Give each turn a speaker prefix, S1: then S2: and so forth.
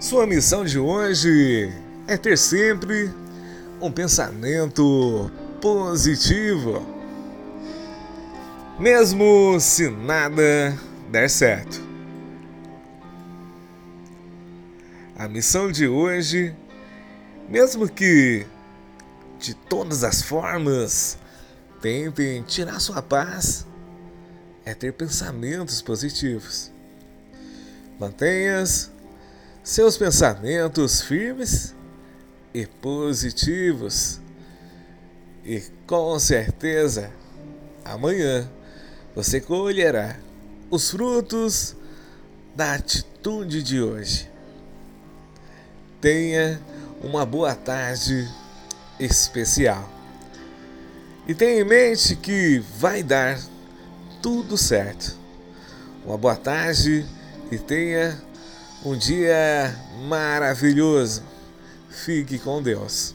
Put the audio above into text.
S1: Sua missão de hoje é ter sempre um pensamento positivo, mesmo se nada der certo. A missão de hoje, mesmo que de todas as formas tentem tirar sua paz, é ter pensamentos positivos. Mantenhas seus pensamentos firmes e positivos. E com certeza, amanhã você colherá os frutos da atitude de hoje. Tenha uma boa tarde especial. E tenha em mente que vai dar tudo certo. Uma boa tarde e tenha um dia maravilhoso. Fique com Deus.